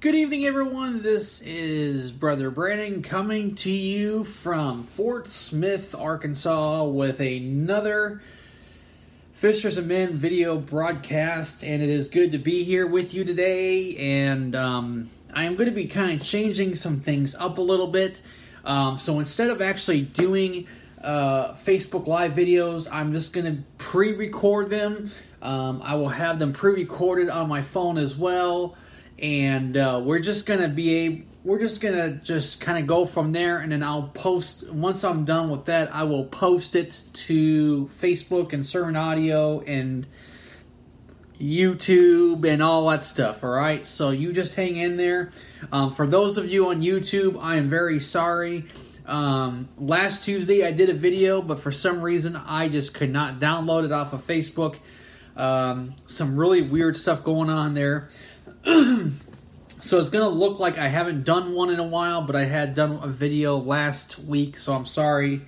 Good evening, everyone. This is Brother Brandon coming to you from Fort Smith, Arkansas, with another Fishers of Men video broadcast. And it is good to be here with you today. And um, I am going to be kind of changing some things up a little bit. Um, so instead of actually doing uh, Facebook Live videos, I'm just going to pre record them. Um, I will have them pre recorded on my phone as well and uh, we're just gonna be a we're just gonna just kind of go from there and then i'll post once i'm done with that i will post it to facebook and sermon audio and youtube and all that stuff all right so you just hang in there. Um, for those of you on youtube i am very sorry. Um, last tuesday i did a video but for some reason i just could not download it off of facebook. Um, some really weird stuff going on there so it's gonna look like I haven't done one in a while, but I had done a video last week, so I'm sorry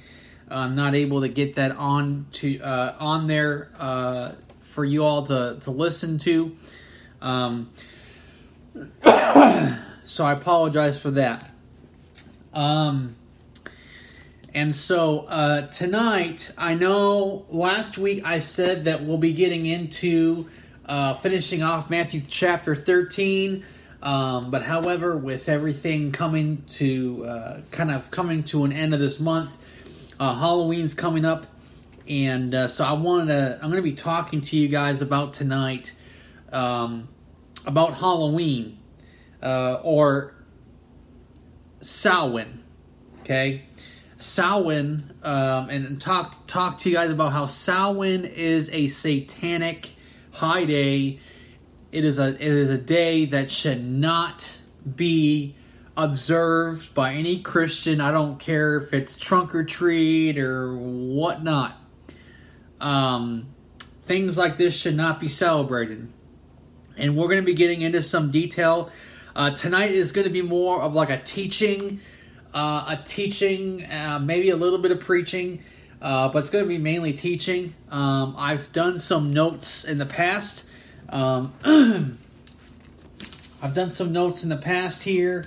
I'm not able to get that on to uh, on there uh, for you all to to listen to. Um, so I apologize for that. Um, and so uh, tonight, I know last week I said that we'll be getting into uh, finishing off Matthew chapter 13. Um, but however, with everything coming to uh, kind of coming to an end of this month, uh, Halloween's coming up, and uh, so I wanted to. I'm going to be talking to you guys about tonight um, about Halloween uh, or Samhain. Okay, Samhain, um, and talk talk to you guys about how Samhain is a satanic high day. It is a it is a day that should not be observed by any Christian. I don't care if it's trunk or treat or whatnot. Um, things like this should not be celebrated. And we're going to be getting into some detail. Uh, tonight is going to be more of like a teaching, uh, a teaching, uh, maybe a little bit of preaching uh, but it's going to be mainly teaching. Um, I've done some notes in the past. Um, I've done some notes in the past here.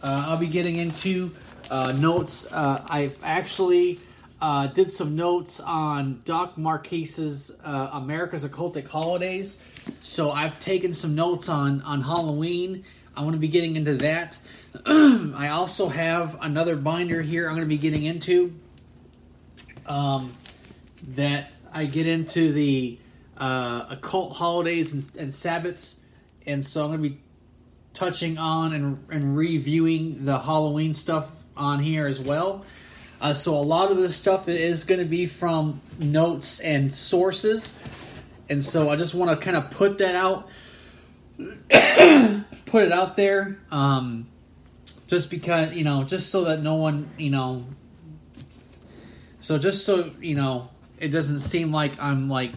Uh, I'll be getting into uh, notes. Uh, I've actually uh, did some notes on Doc Marquis's uh, America's Occultic Holidays. So I've taken some notes on on Halloween. I want to be getting into that. I also have another binder here. I'm going to be getting into um, that I get into the uh, occult holidays and, and Sabbaths, and so I'm going to be touching on and, and reviewing the Halloween stuff on here as well. Uh, so a lot of this stuff is going to be from notes and sources, and so I just want to kind of put that out, put it out there, um, just because you know, just so that no one you know so just so you know, it doesn't seem like I'm like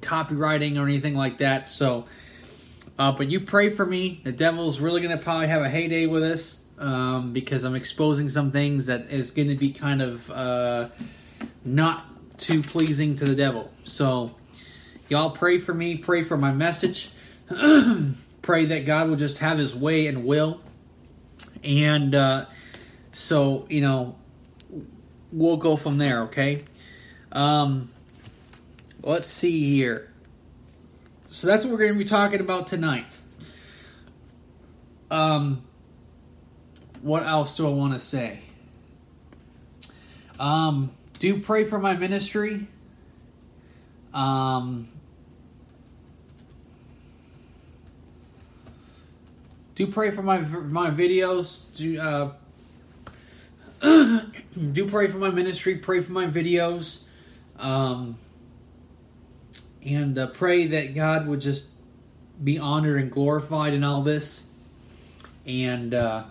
copywriting or anything like that. So, uh, but you pray for me. The devil's really gonna probably have a heyday with this um, because I'm exposing some things that is going to be kind of uh, not too pleasing to the devil. So, y'all pray for me. Pray for my message. pray that God will just have His way and will. And uh, so, you know, we'll go from there, okay? Um, let's see here. So that's what we're going to be talking about tonight. Um, what else do I want to say? Um, do pray for my ministry. Um, do pray for my my videos. Do uh, do pray for my ministry, pray for my videos, um, and uh, pray that God would just be honored and glorified in all this, and uh,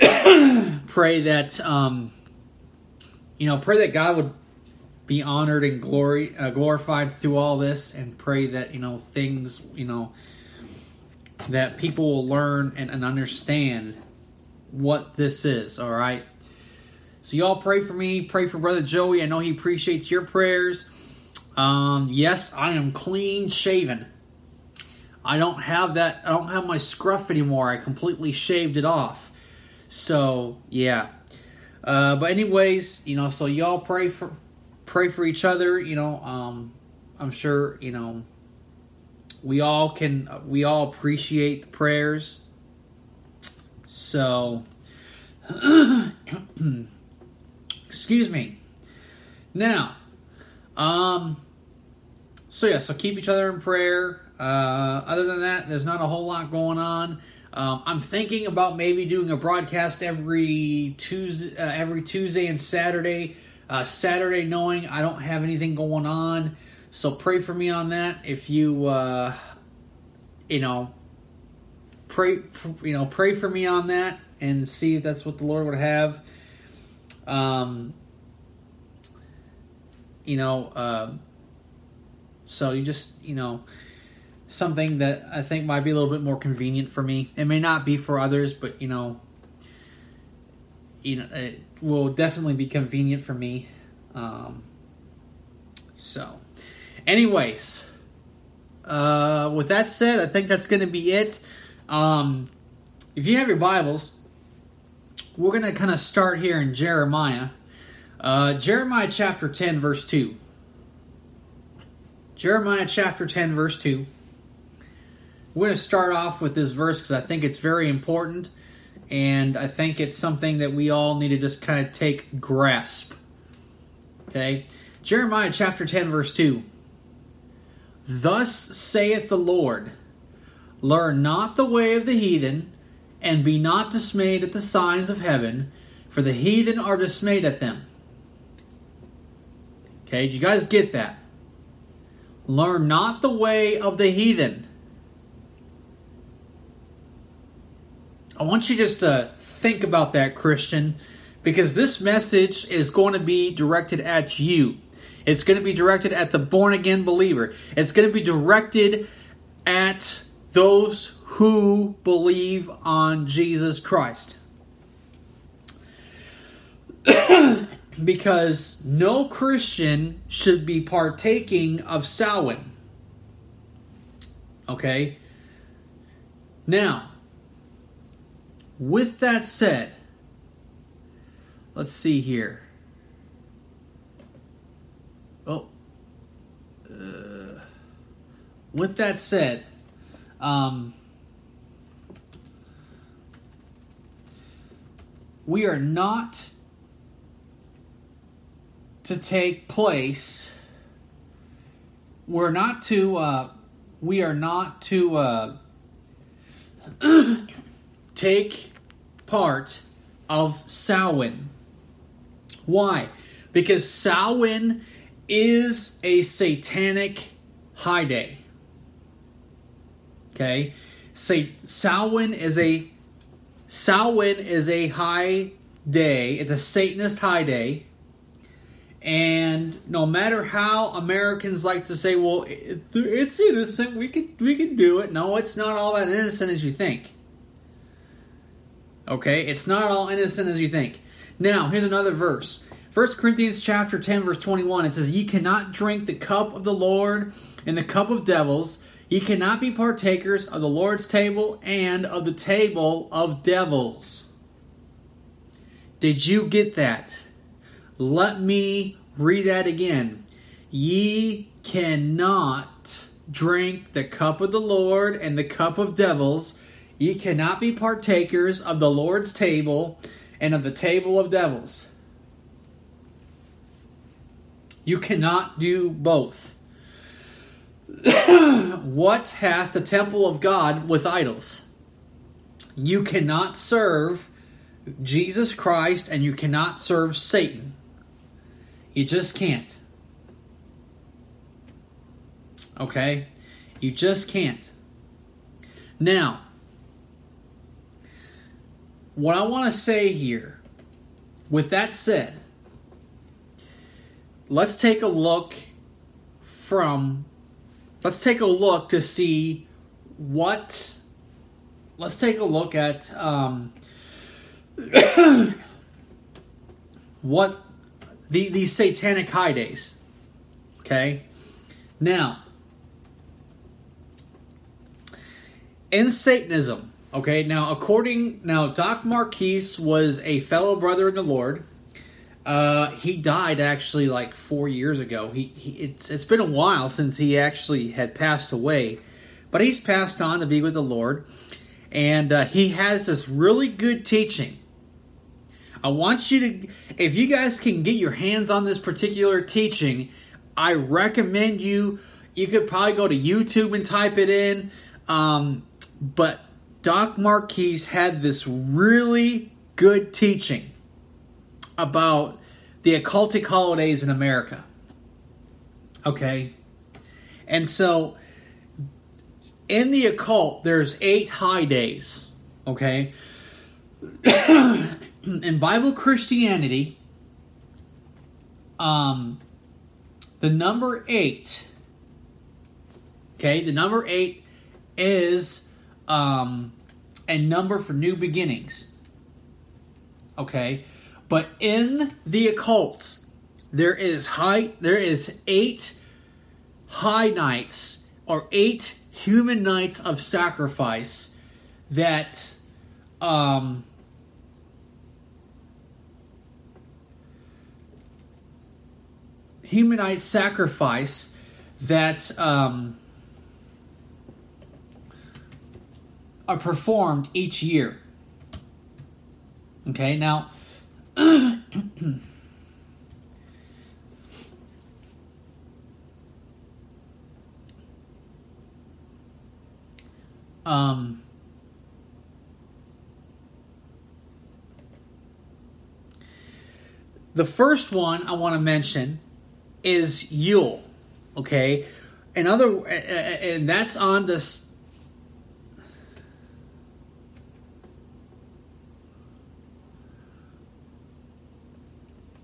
pray that um, you know, pray that God would be honored and glory uh, glorified through all this, and pray that you know things you know that people will learn and, and understand what this is, all right? So, y'all pray for me. Pray for Brother Joey. I know he appreciates your prayers. Um, yes, I am clean shaven. I don't have that. I don't have my scruff anymore. I completely shaved it off. So yeah. Uh, but anyways, you know, so y'all pray for pray for each other. You know, um, I'm sure you know we all can we all appreciate the prayers. So, excuse me. Now, um, so yeah, so keep each other in prayer. Uh, other than that, there's not a whole lot going on. Um, I'm thinking about maybe doing a broadcast every Tuesday, uh, every Tuesday and Saturday. Uh, Saturday, knowing I don't have anything going on, so pray for me on that. If you, uh, you know, pray, you know, pray for me on that, and see if that's what the Lord would have. Um, you know, uh, so you just, you know something that I think might be a little bit more convenient for me. It may not be for others, but you know, you know, it will definitely be convenient for me. Um, so, anyways, uh, with that said, I think that's going to be it. Um, if you have your Bibles, we're going to kind of start here in Jeremiah. Uh, Jeremiah chapter 10, verse 2. Jeremiah chapter 10, verse 2. We're going to start off with this verse because I think it's very important, and I think it's something that we all need to just kind of take grasp. Okay? Jeremiah chapter 10, verse 2. Thus saith the Lord Learn not the way of the heathen, and be not dismayed at the signs of heaven, for the heathen are dismayed at them. Okay, you guys get that? Learn not the way of the heathen. I want you just to think about that, Christian, because this message is going to be directed at you. It's going to be directed at the born again believer. It's going to be directed at those who believe on Jesus Christ. because no Christian should be partaking of Samhain. Okay? Now, with that said, let's see here. Oh, uh, with that said, um, we are not to take place. We're not to. Uh, we are not to. Uh, take part of Samhain. Why? Because Samhain is a satanic high day. Okay? Say Samhain is a Samhain is a high day. It's a Satanist high day. And no matter how Americans like to say, well, it's innocent, we can we can do it. No, it's not all that innocent as you think. Okay? It's not all innocent as you think. Now, here's another verse. 1 Corinthians chapter 10 verse 21 it says ye cannot drink the cup of the Lord and the cup of devils ye cannot be partakers of the Lord's table and of the table of devils Did you get that Let me read that again ye cannot drink the cup of the Lord and the cup of devils Ye cannot be partakers of the Lord's table and of the table of devils. You cannot do both. what hath the temple of God with idols? You cannot serve Jesus Christ and you cannot serve Satan. You just can't. Okay? You just can't. Now, what I want to say here, with that said, let's take a look from, let's take a look to see what, let's take a look at um, what the, these satanic high days. Okay? Now, in Satanism, okay, now according now Doc Marquis was a fellow brother in the Lord. Uh, he died actually like four years ago. He, he it's it's been a while since he actually had passed away, but he's passed on to be with the Lord, and uh, he has this really good teaching. I want you to, if you guys can get your hands on this particular teaching, I recommend you. You could probably go to YouTube and type it in. Um, but Doc Marquis had this really good teaching about the occultic holidays in America. Okay? And so in the occult, there's eight high days. Okay? in Bible Christianity, um, the number eight, okay, the number eight is um, a number for new beginnings. Okay, but in the occult, there is high, there is eight high nights or eight human nights of sacrifice that um, humanite sacrifice that um, are performed each year. Okay, now. um, the first one I want to mention is Yule. Okay, another, and that's on the.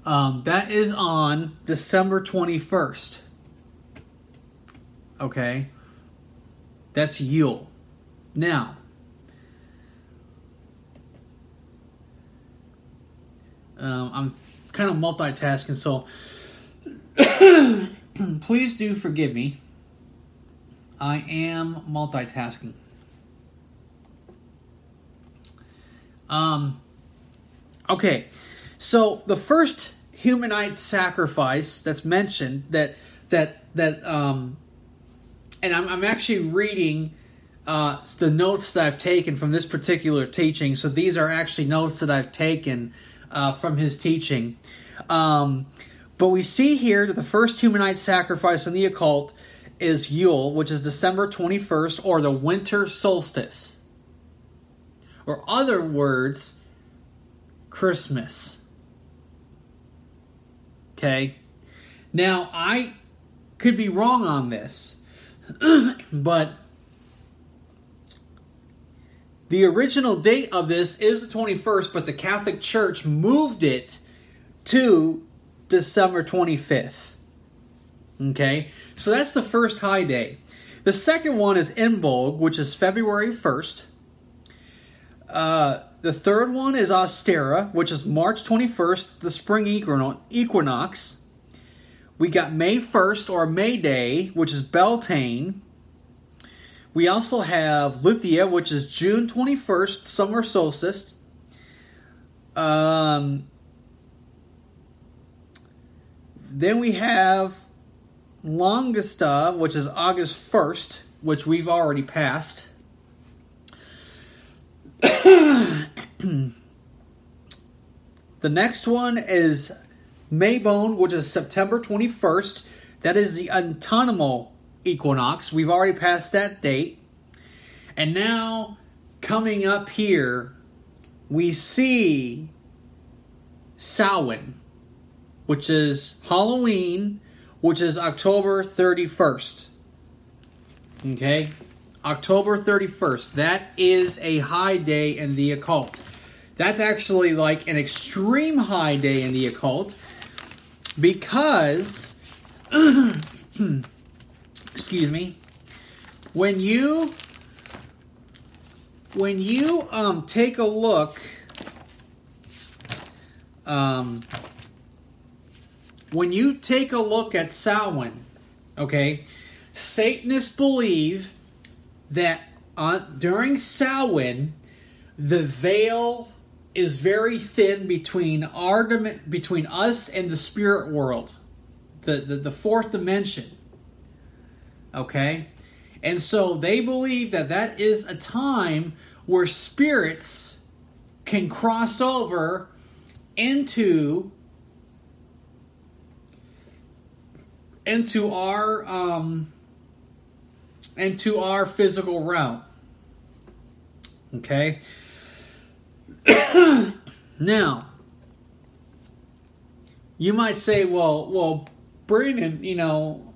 Um, that is on December 21st. Okay. That's Yule. Now, um, I'm kind of multitasking, so please do forgive me. I am multitasking. Um, okay, so the first humanite sacrifice that's mentioned that that that um, and I'm, I'm actually reading uh, the notes that I've taken from this particular teaching. So these are actually notes that I've taken uh, from his teaching. Um, but we see here that the first humanite sacrifice in the occult is Yule, which is December 21st, or the winter solstice. Or other words, Christmas. Okay? Now, I could be wrong on this, but the original date of this is the 21st, but the Catholic Church moved it to December 25th. Okay, so that's the first high day. The second one is Imbolg, which is February 1st. Uh, the third one is Ostara, which is March 21st, the spring equinox. We got May 1st, or May Day, which is Beltane. We also have Lithia, which is June 21st, summer solstice. Um, then we have Longesta, which is August 1st, which we've already passed. the next one is Mabon, which is September 21st. That is the autumnal equinox. We've already passed that date. And now, coming up here, we see Samhain which is Halloween, which is October 31st. Okay? October 31st. That is a high day in the occult. That's actually like an extreme high day in the occult because, excuse me, when you when you um, take a look um, when you take a look at Samhain, okay, Satanists believe that on during Samhain, the veil is very thin between our between us and the spirit world, the, the the fourth dimension. Okay, and so they believe that that is a time where spirits can cross over into into our um into our physical realm. Okay? now, you might say, well, well, Brandon, you know,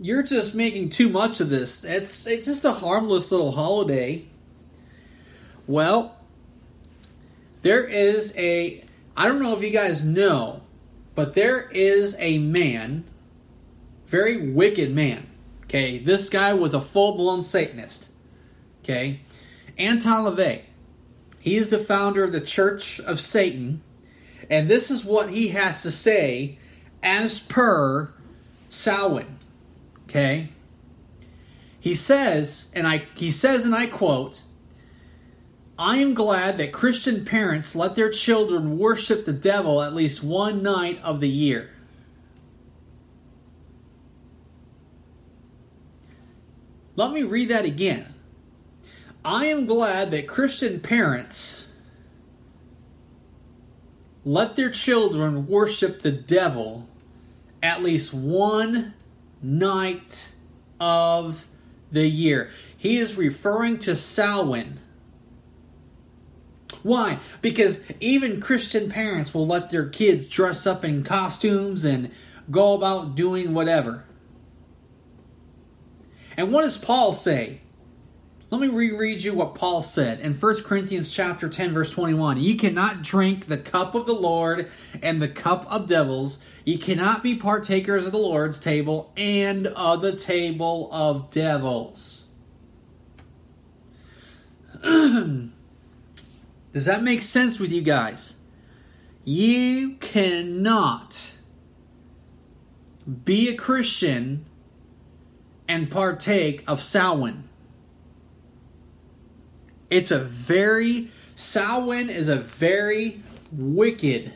you're just making too much of this. It's it's just a harmless little holiday. Well, there is a I don't know if you guys know, but there is a man, very wicked man. Okay, this guy was a full blown Satanist. Okay, Anton LaVey. He is the founder of the Church of Satan, and this is what he has to say as per Samhain. Okay, he says, and I he says, and I quote. I am glad that Christian parents let their children worship the devil at least one night of the year. Let me read that again. I am glad that Christian parents let their children worship the devil at least one night of the year. He is referring to Samhain. Why? Because even Christian parents will let their kids dress up in costumes and go about doing whatever. And what does Paul say? Let me reread you what Paul said in 1 Corinthians chapter 10 verse 21. You cannot drink the cup of the Lord and the cup of devils. You cannot be partakers of the Lord's table and of the table of devils. Does that make sense with you guys? You cannot be a Christian and partake of Samhain. It's a very Samhain is a very wicked,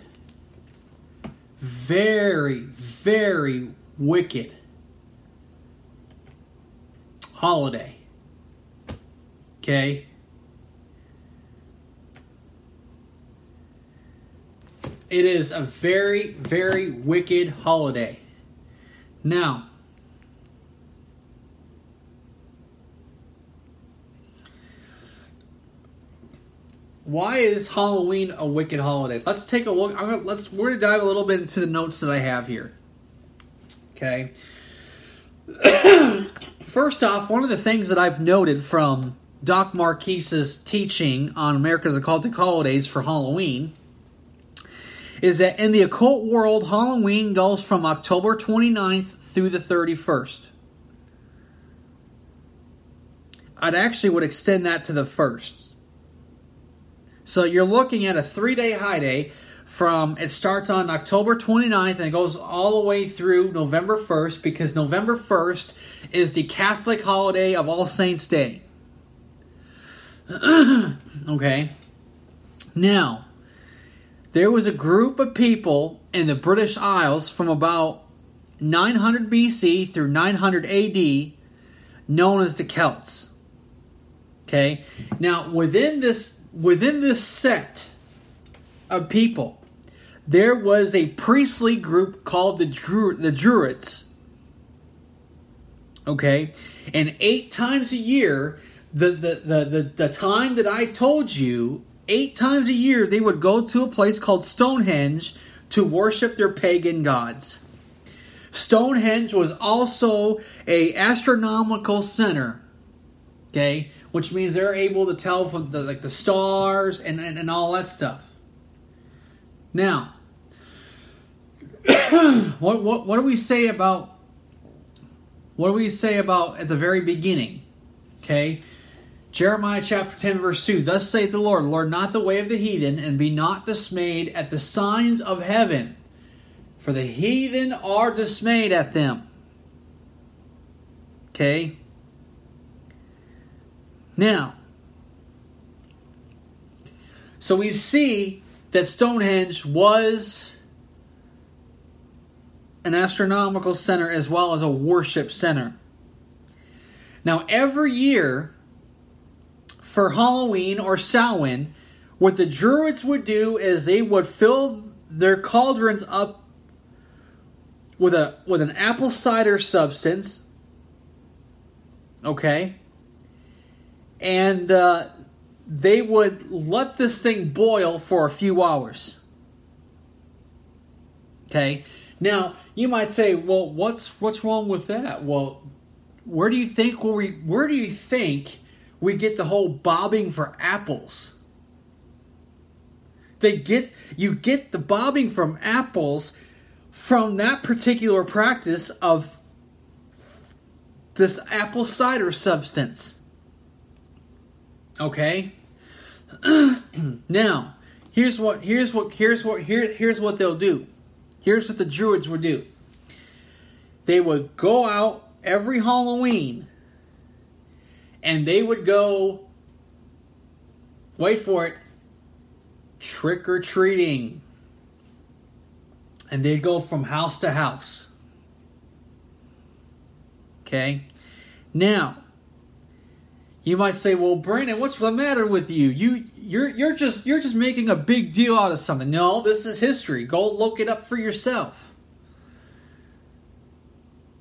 very very wicked holiday. Okay. It is a very, very wicked holiday. Now, why is Halloween a wicked holiday? Let's take a look. Gonna, let's we're gonna dive a little bit into the notes that I have here. Okay. First off, one of the things that I've noted from Doc Marquis's teaching on America's Occultic Holidays for Halloween is that in the occult world, Halloween goes from October 29th through the 31st. I'd actually would extend that to the 1st. So you're looking at a three day high day from it starts on October 29th and it goes all the way through November 1st because November 1st is the Catholic holiday of All Saints' Day. okay. Now, there was a group of people in the British Isles from about 900 BC through 900 AD known as the Celts. Okay? Now, within this within this set of people, there was a priestly group called the Dru- the Druids. Okay, and eight times a year, the, the the the the time that I told you, eight times a year, they would go to a place called Stonehenge to worship their pagan gods. Stonehenge was also a astronomical center. Okay, which means they're able to tell from the like the stars and, and, and all that stuff. Now, what, what what do we say about what do we say about at the very beginning? Okay. Jeremiah chapter 10, verse 2 Thus saith the Lord, Lord not the way of the heathen, and be not dismayed at the signs of heaven, for the heathen are dismayed at them. Okay? Now, so we see that Stonehenge was an astronomical center as well as a worship center. Now, every year for Halloween or Samhain, what the Druids would do is they would fill their cauldrons up with a with an apple cider substance. Okay, and uh, they would let this thing boil for a few hours. Okay, now you might say, "Well, what's what's wrong with that?" Well, where do you think we where do you think we get the whole bobbing for apples? They get you get the bobbing from apples from that particular practice of this apple cider substance. Okay? now, here's what here's what here's what here here's what they'll do. Here's what the druids would do. They would go out every Halloween and they would go wait for it trick or treating. And they'd go from house to house. Okay? Now, you might say, "Well, Brandon, what's the matter with you? You you're you're just you're just making a big deal out of something." No, this is history. Go look it up for yourself.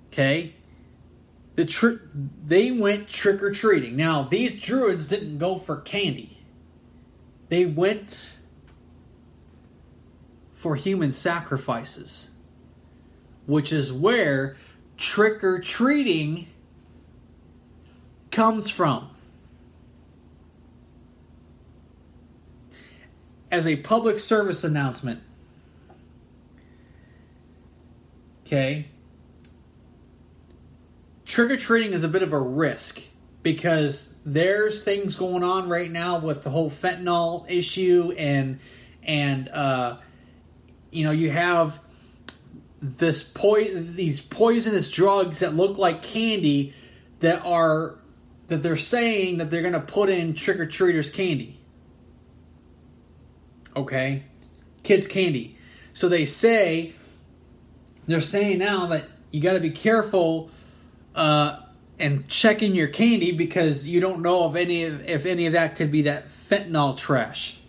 Okay? The tr- they went trick or treating. Now, these druids didn't go for candy. They went for human sacrifices, which is where trick or treating comes from. As a public service announcement, okay, trick or treating is a bit of a risk because there's things going on right now with the whole fentanyl issue and and uh, you know, you have this poison, these poisonous drugs that look like candy that are that they're saying that they're going to put in trick or treaters candy. Okay, kids candy. So they say they're saying now that you got to be careful uh, and checking your candy because you don't know if any of, if any of that could be that fentanyl trash.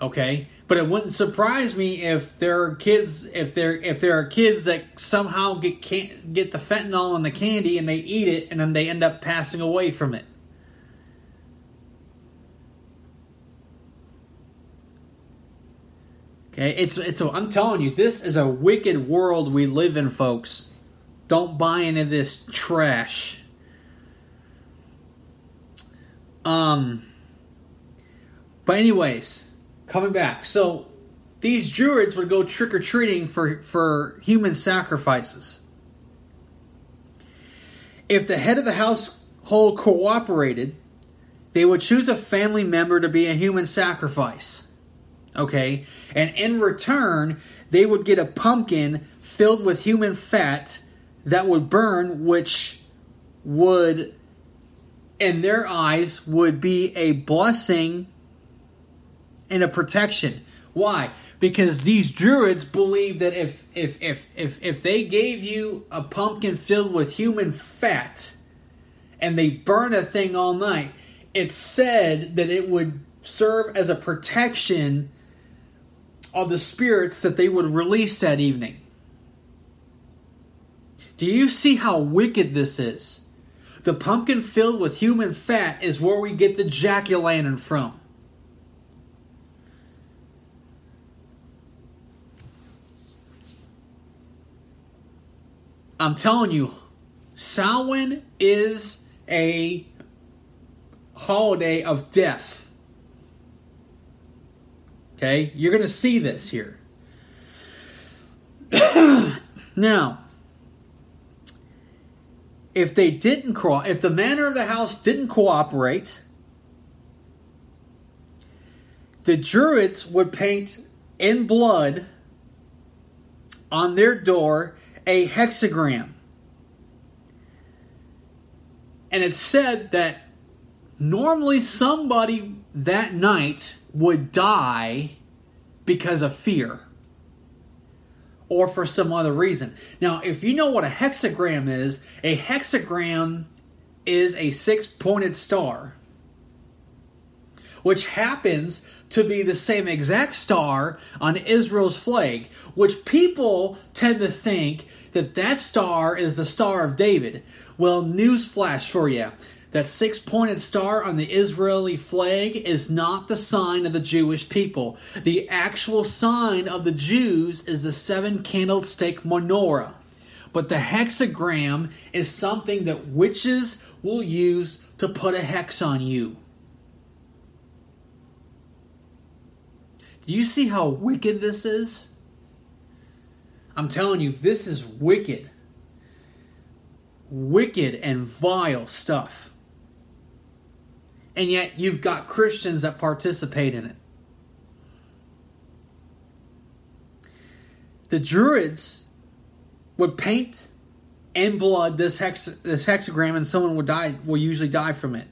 Okay, but it wouldn't surprise me if there are kids if there if there are kids that somehow get can get the fentanyl in the candy and they eat it and then they end up passing away from it. Okay, it's it's a, I'm telling you, this is a wicked world we live in, folks. Don't buy into this trash. Um. But anyways, coming back. So these druids would go trick or treating for, for human sacrifices. If the head of the household cooperated, they would choose a family member to be a human sacrifice. Okay? And in return, they would get a pumpkin filled with human fat that would burn, which would, in their eyes, would be a blessing and a protection. Why? Because these druids believe that if if if if if they gave you a pumpkin filled with human fat and they burn a thing all night, it's said that it would serve as a protection of the spirits that they would release that evening. Do you see how wicked this is? The pumpkin filled with human fat is where we get the jack o' lantern from. I'm telling you, Samhain is a holiday of death. Okay? You're going to see this here. now, if they didn't if the manor of the house didn't cooperate, the druids would paint in blood on their door a hexagram. And it said that normally somebody that night would die because of fear or for some other reason. Now, if you know what a hexagram is, a hexagram is a six pointed star, which happens to be the same exact star on Israel's flag, which people tend to think that that star is the Star of David. Well, newsflash for you. That six pointed star on the Israeli flag is not the sign of the Jewish people. The actual sign of the Jews is the seven candlestick menorah. But the hexagram is something that witches will use to put a hex on you. Do you see how wicked this is? I'm telling you, this is wicked. Wicked and vile stuff. And yet you've got Christians that participate in it. The Druids would paint in blood this, hex, this hexagram and someone would die will usually die from it.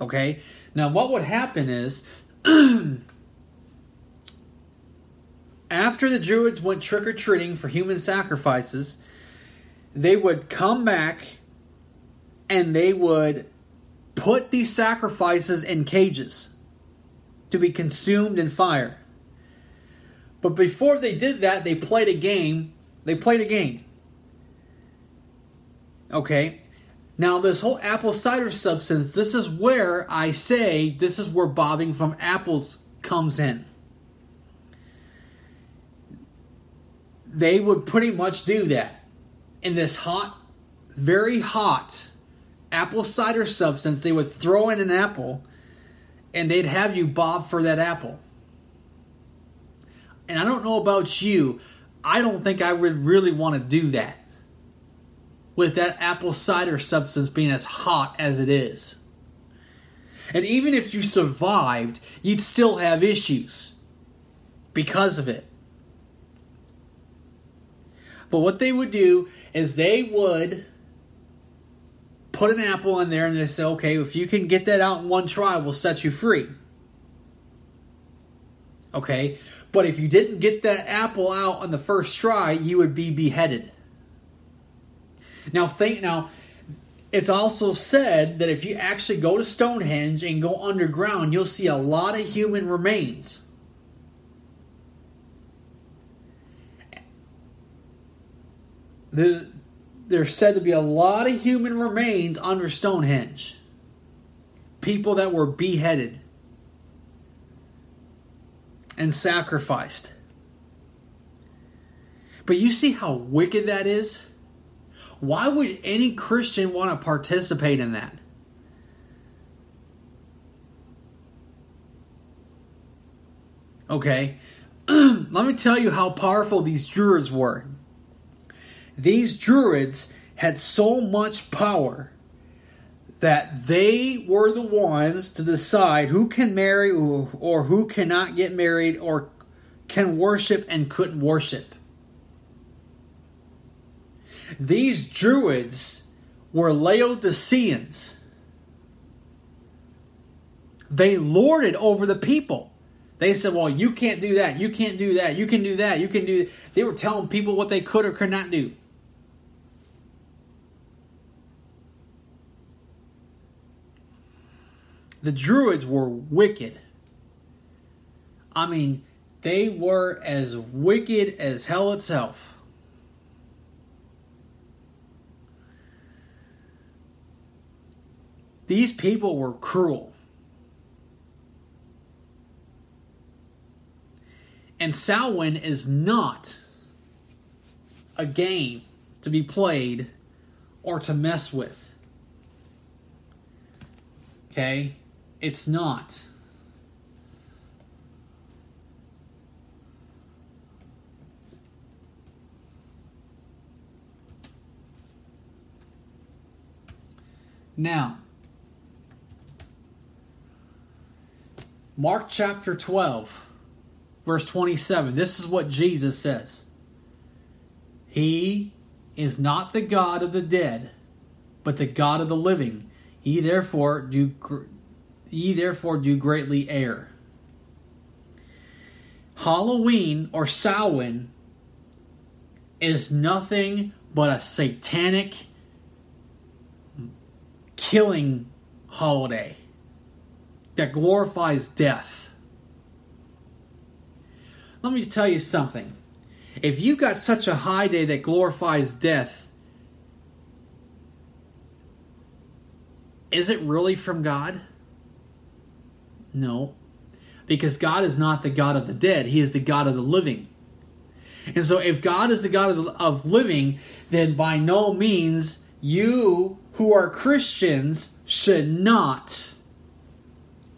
Okay? Now what would happen is after the Druids went trick or treating for human sacrifices, they would come back and they would put these sacrifices in cages to be consumed in fire. But before they did that, they played a game. They played a game. Okay? Now, this whole apple cider substance, this is where I say this is where bobbing from apples comes in. They would pretty much do that in this hot, very hot apple cider substance. They would throw in an apple and they'd have you bob for that apple. And I don't know about you, I don't think I would really want to do that with that apple cider substance being as hot as it is. And even if you survived, you'd still have issues because of it. But what they would do is they would put an apple in there and they say, okay, if you can get that out in one try, we'll set you free. Okay? But if you didn't get that apple out on the first try, you would be beheaded. Now think now it's also said that if you actually go to Stonehenge and go underground, you'll see a lot of human remains. there's said to be a lot of human remains under Stonehenge. People that were beheaded and sacrificed. But you see how wicked that is? Why would any Christian want to participate in that? Okay, let me tell you how powerful these Druids were. These Druids had so much power that they were the ones to decide who can marry or who cannot get married or can worship and couldn't worship. These Druids were Laodiceans. They lorded over the people. They said, Well, you can't do that. You can't do that. You can do that. You can do. They were telling people what they could or could not do. The Druids were wicked. I mean, they were as wicked as hell itself. These people were cruel. And Samhain is not a game to be played or to mess with. Okay? It's not. Now, Mark chapter 12, verse 27. This is what Jesus says He is not the God of the dead, but the God of the living. Ye therefore do ye therefore do greatly err. Halloween or Samhain is nothing but a satanic killing holiday that glorifies death. Let me tell you something. If you've got such a high day that glorifies death, is it really from God? No. Because God is not the God of the dead, He is the God of the living. And so, if God is the God of, of living, then by no means you who are Christians should not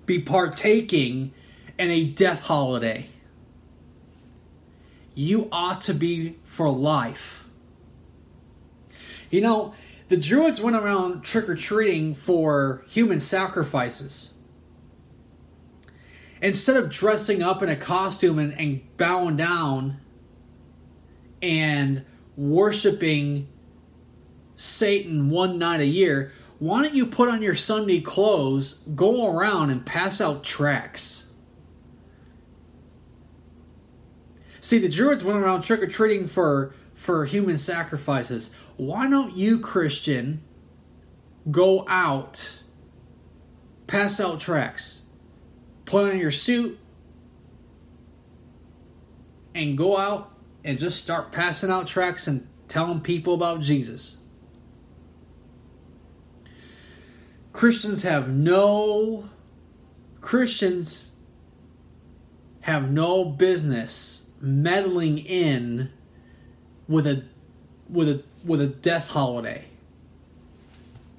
be partaking in a death holiday. You ought to be for life. You know, the Druids went around trick or treating for human sacrifices. Instead of dressing up in a costume and, and bowing down and worshiping Satan one night a year, why don't you put on your Sunday clothes, go around and pass out tracts? See, the Druids went around trick or treating for for human sacrifices. Why don't you, Christian, go out, pass out tracts, put on your suit, and go out and just start passing out tracts and telling people about Jesus? Christians have no Christians have no business meddling in with a with a with a death holiday.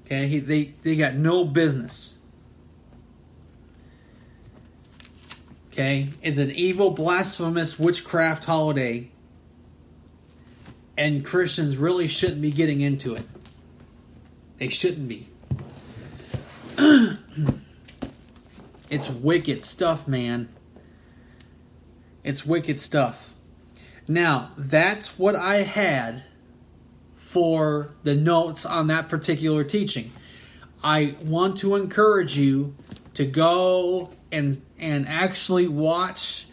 Okay, he, they they got no business. Okay, it's an evil, blasphemous witchcraft holiday, and Christians really shouldn't be getting into it. They shouldn't be. it's wicked stuff, man. It's wicked stuff. Now, that's what I had for the notes on that particular teaching. I want to encourage you to go and and actually watch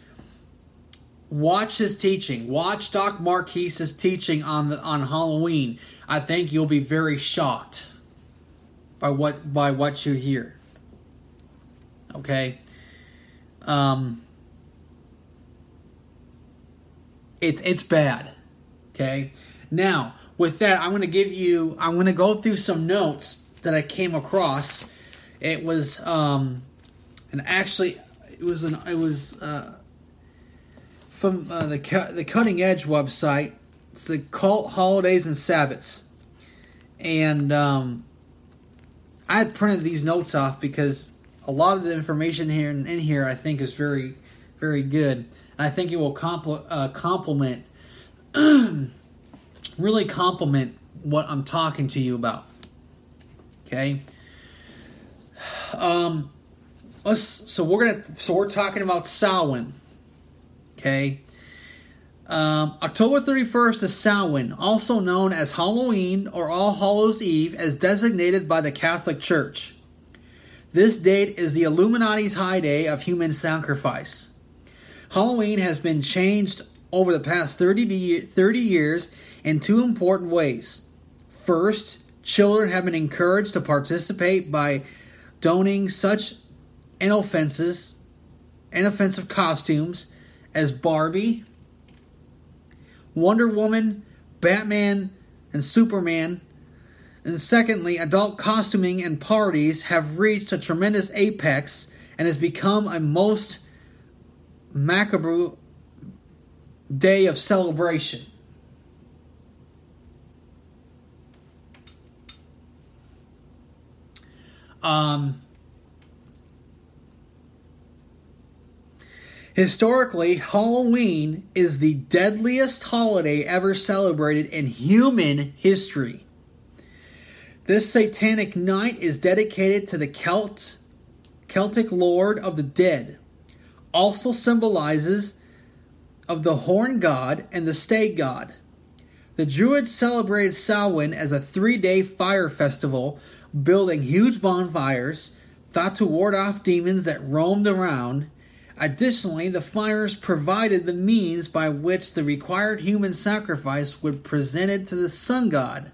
watch his teaching. Watch Doc Marquis's teaching on the, on Halloween. I think you'll be very shocked by what by what you hear. Okay. Um it's it's bad. Okay? Now, with that, I'm going to give you I'm going to go through some notes that I came across. It was um and actually it was an it was uh from uh, the the Cutting Edge website. It's the Cult Holidays and Sabbaths. And um I printed these notes off because a lot of the information here in, in here I think is very, very good, and I think it will compl- uh, complement, really complement what I'm talking to you about. Okay. Um. Let's. So we're gonna. So we're talking about Samhain. Okay. Um, October 31st is Samhain, also known as Halloween or All Hallows Eve, as designated by the Catholic Church. This date is the Illuminati's high day of human sacrifice. Halloween has been changed over the past 30, 30 years in two important ways. First, children have been encouraged to participate by donning such inoffensive costumes as Barbie, Wonder Woman, Batman, and Superman. And secondly, adult costuming and parties have reached a tremendous apex and has become a most macabre day of celebration. Um, Historically, Halloween is the deadliest holiday ever celebrated in human history. This satanic night is dedicated to the Celt, Celtic Lord of the Dead. Also symbolizes of the horn god and the stag god. The Druids celebrated Samhain as a three day fire festival, building huge bonfires, thought to ward off demons that roamed around. Additionally, the fires provided the means by which the required human sacrifice would be presented to the sun god.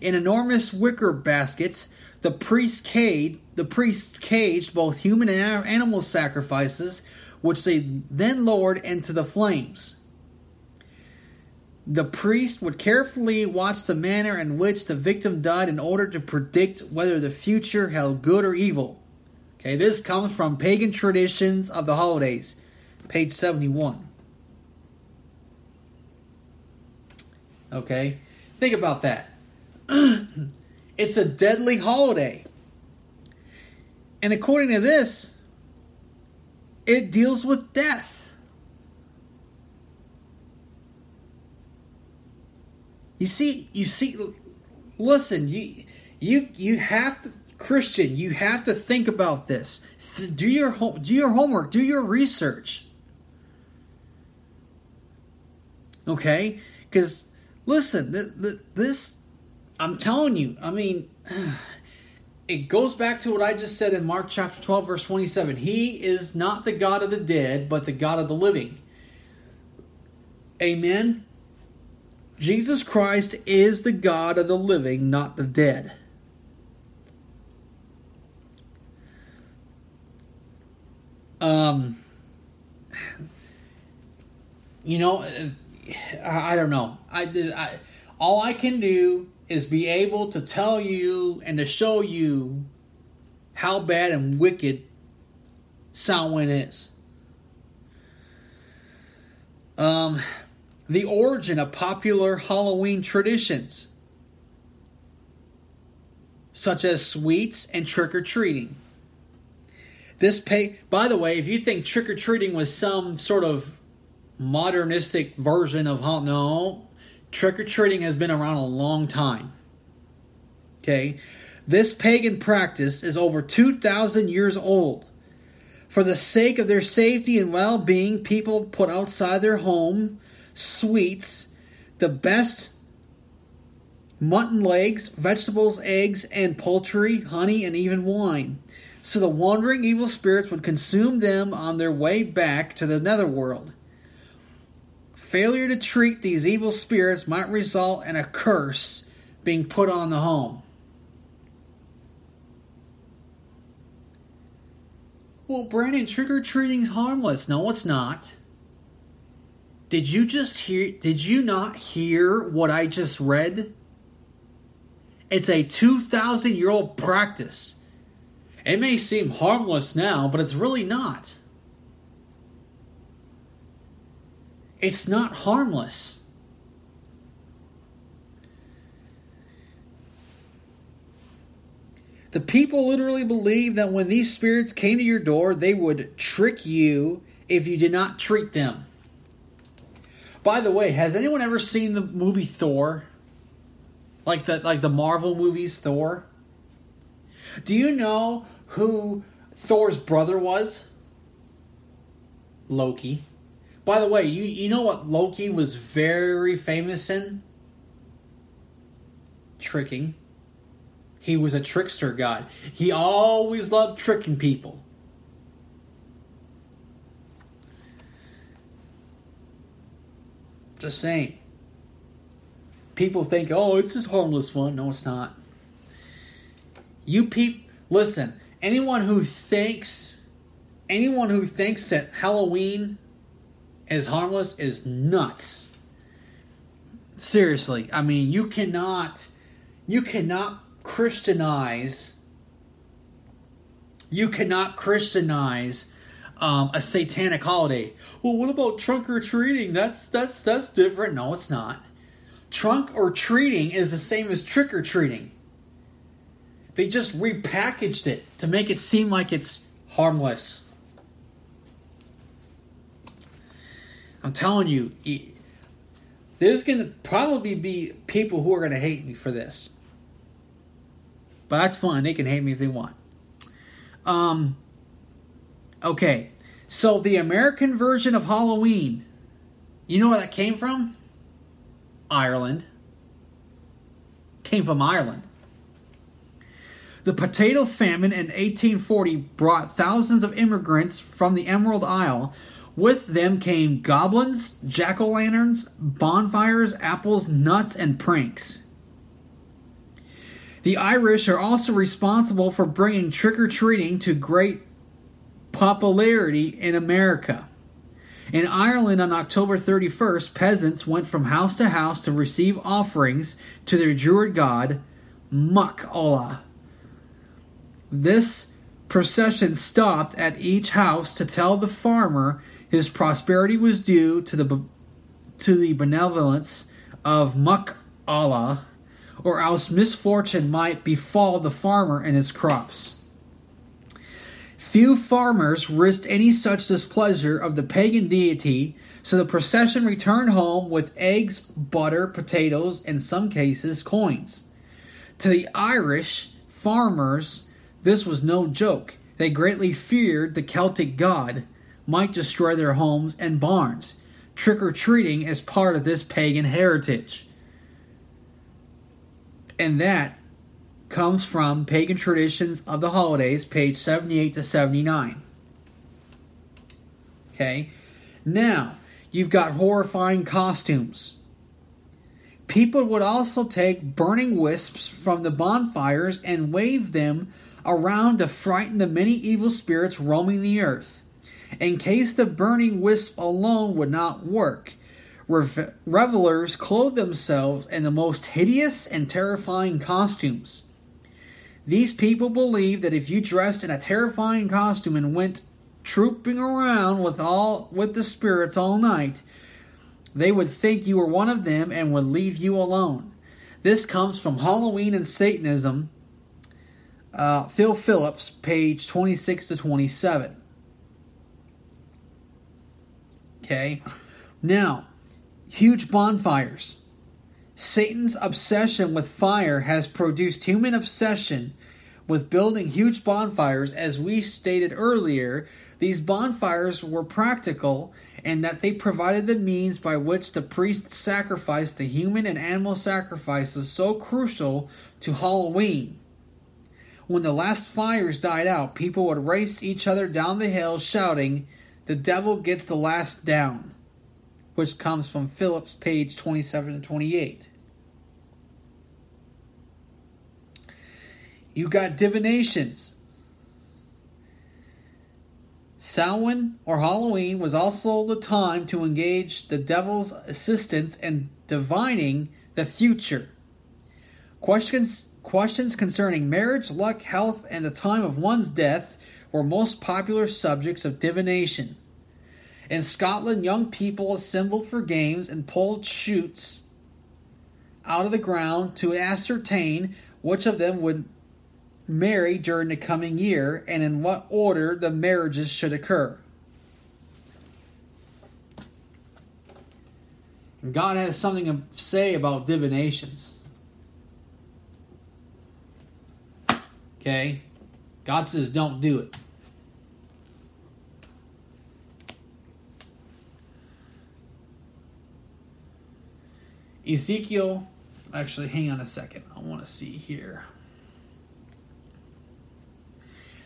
In enormous wicker baskets, the priest caged, the priest caged both human and animal sacrifices, which they then lowered into the flames. The priest would carefully watch the manner in which the victim died in order to predict whether the future held good or evil. Okay, this comes from Pagan Traditions of the Holidays, page 71. Okay, think about that. it's a deadly holiday. And according to this, it deals with death. You see, you see, listen, you, you, you have to, Christian, you have to think about this. Do your do your homework, do your research. Okay, because listen, this, I'm telling you, I mean, it goes back to what I just said in Mark chapter 12, verse 27. He is not the God of the dead, but the God of the living. Amen. Jesus Christ is the God of the living, not the dead. Um, you know, I, I don't know. I, I all I can do is be able to tell you and to show you how bad and wicked Samhain is. Um, the origin of popular Halloween traditions, such as sweets and trick or treating. This pay, by the way, if you think trick or treating was some sort of modernistic version of haunt, no, trick or treating has been around a long time. Okay, this pagan practice is over 2,000 years old. For the sake of their safety and well being, people put outside their home sweets, the best mutton legs, vegetables, eggs, and poultry, honey, and even wine. So the wandering evil spirits would consume them on their way back to the netherworld. Failure to treat these evil spirits might result in a curse being put on the home. Well, Brandon, trick or treating's harmless. No, it's not. Did you just hear did you not hear what I just read? It's a 2000 year old practice. It may seem harmless now, but it's really not. It's not harmless. The people literally believe that when these spirits came to your door, they would trick you if you did not treat them. By the way, has anyone ever seen the movie Thor? Like the like the Marvel movies Thor? Do you know who Thor's brother was? Loki. By the way, you, you know what Loki was very famous in? Tricking. He was a trickster god. He always loved tricking people. Just saying. People think, oh, it's just harmless fun. No, it's not. You peep, listen. Anyone who thinks, anyone who thinks that Halloween is harmless is nuts. Seriously, I mean, you cannot, you cannot Christianize. You cannot Christianize um, a satanic holiday. Well, what about trunk or treating? That's that's that's different. No, it's not. Trunk or treating is the same as trick or treating. They just repackaged it to make it seem like it's harmless. I'm telling you, there's going to probably be people who are going to hate me for this. But that's fine. They can hate me if they want. Um, Okay, so the American version of Halloween, you know where that came from? Ireland. Came from Ireland. The potato famine in 1840 brought thousands of immigrants from the Emerald Isle. With them came goblins, jack o' lanterns, bonfires, apples, nuts, and pranks. The Irish are also responsible for bringing trick or treating to great popularity in America. In Ireland on October 31st, peasants went from house to house to receive offerings to their druid god, Muck Olla. This procession stopped at each house to tell the farmer his prosperity was due to the to the benevolence of Muck Olla, or else misfortune might befall the farmer and his crops. Few farmers risked any such displeasure of the pagan deity, so the procession returned home with eggs, butter, potatoes, in some cases, coins. To the Irish farmers, this was no joke. They greatly feared the Celtic god might destroy their homes and barns. Trick or treating as part of this pagan heritage. And that comes from Pagan Traditions of the Holidays, page 78 to 79. Okay? Now, you've got horrifying costumes. People would also take burning wisps from the bonfires and wave them around to frighten the many evil spirits roaming the earth. In case the burning wisp alone would not work, revelers clothed themselves in the most hideous and terrifying costumes. These people believed that if you dressed in a terrifying costume and went trooping around with all with the spirits all night, they would think you were one of them and would leave you alone. This comes from Halloween and Satanism, uh, Phil Phillips, page 26 to 27. Okay, now, huge bonfires. Satan's obsession with fire has produced human obsession with building huge bonfires. As we stated earlier, these bonfires were practical and that they provided the means by which the priests sacrificed the human and animal sacrifices so crucial to Halloween. When the last fires died out, people would race each other down the hill shouting, The devil gets the last down, which comes from Phillips, page 27 and 28. You got divinations. Samhain or Halloween was also the time to engage the devil's assistance in divining the future. Questions Questions concerning marriage, luck, health, and the time of one's death were most popular subjects of divination. In Scotland, young people assembled for games and pulled shoots out of the ground to ascertain which of them would marry during the coming year and in what order the marriages should occur. God has something to say about divinations. Okay? God says don't do it. Ezekiel, actually, hang on a second. I want to see here.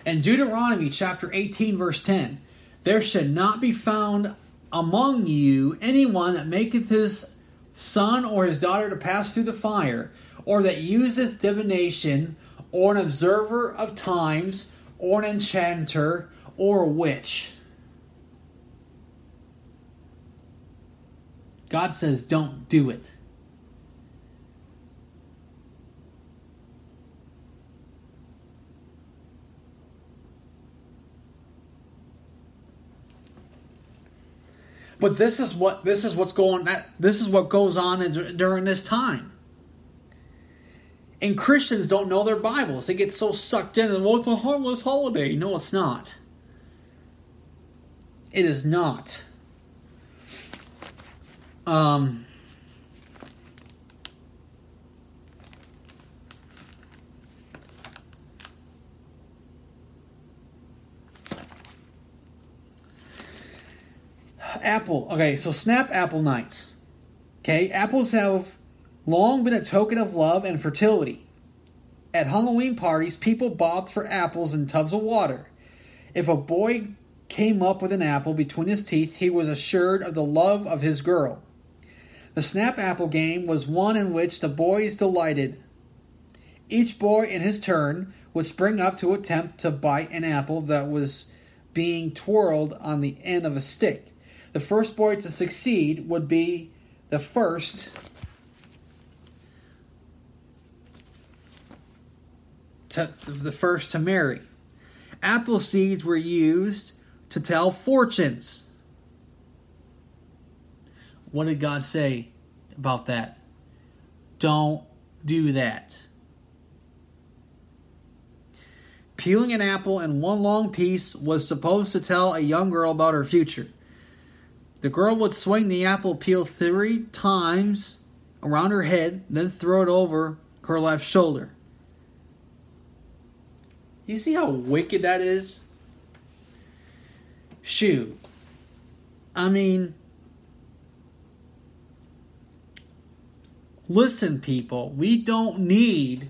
And Deuteronomy chapter 18, verse 10 There should not be found among you anyone that maketh his son or his daughter to pass through the fire, or that useth divination, or an observer of times, or an enchanter, or a witch. God says, don't do it. But this is what this is what's going. This is what goes on during this time. And Christians don't know their Bibles. They get so sucked in and, well, it's a harmless holiday. No, it's not. It is not. Um, Apple. Okay, so Snap Apple Nights. Okay, apples have long been a token of love and fertility. At Halloween parties, people bobbed for apples in tubs of water. If a boy came up with an apple between his teeth, he was assured of the love of his girl. The snap apple game was one in which the boys delighted. Each boy, in his turn, would spring up to attempt to bite an apple that was being twirled on the end of a stick. The first boy to succeed would be the first to the first to marry. Apple seeds were used to tell fortunes. What did God say about that? Don't do that. Peeling an apple in one long piece was supposed to tell a young girl about her future. The girl would swing the apple peel three times around her head, then throw it over her left shoulder. You see how wicked that is? Shoot. I mean, listen, people, we don't need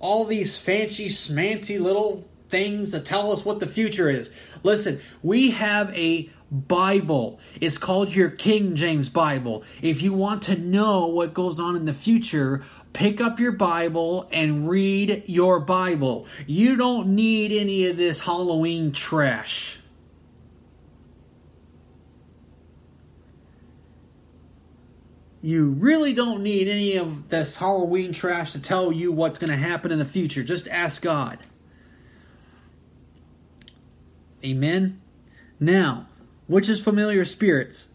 all these fancy, smancy little things that tell us what the future is. Listen, we have a Bible. It's called your King James Bible. If you want to know what goes on in the future, pick up your Bible and read your Bible. You don't need any of this Halloween trash. You really don't need any of this Halloween trash to tell you what's going to happen in the future. Just ask God. Amen. Now, which is familiar spirits?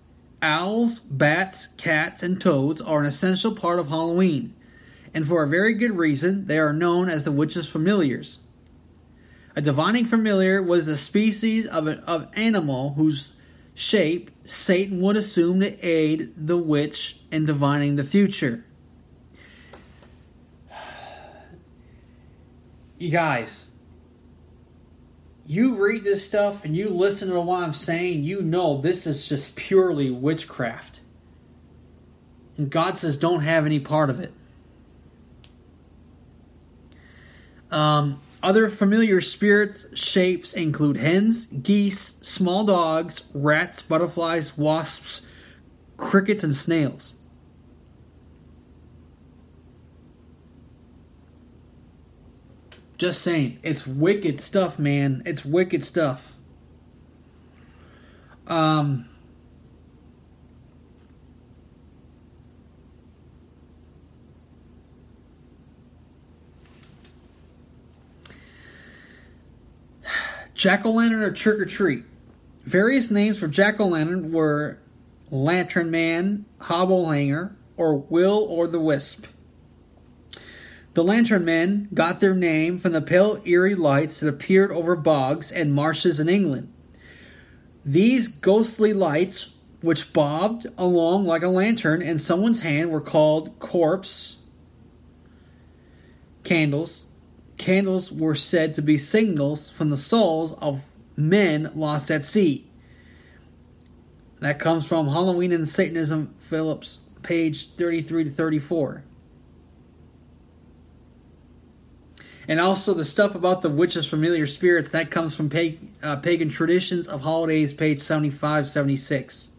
Owls, bats, cats, and toads are an essential part of Halloween and for a very good reason, they are known as the witch's familiars. A divining familiar was a species of an of animal whose shape Satan would assume to aid the witch in divining the future. You guys, you read this stuff and you listen to what I'm saying, you know this is just purely witchcraft. And God says, don't have any part of it. Um, other familiar spirits shapes include hens, geese, small dogs, rats, butterflies, wasps, crickets, and snails. Just saying, it's wicked stuff, man. It's wicked stuff. Um, Jack o' lantern or trick or treat. Various names for jack o' lantern were Lantern Man, Hobble Hanger, or Will or the Wisp. The Lantern Men got their name from the pale, eerie lights that appeared over bogs and marshes in England. These ghostly lights, which bobbed along like a lantern in someone's hand, were called corpse candles Candles were said to be signals from the souls of men lost at sea. That comes from Halloween and Satanism, Phillips, page 33 to 34. And also the stuff about the witches' familiar spirits, that comes from pag- uh, Pagan Traditions of Holidays, page 75 76.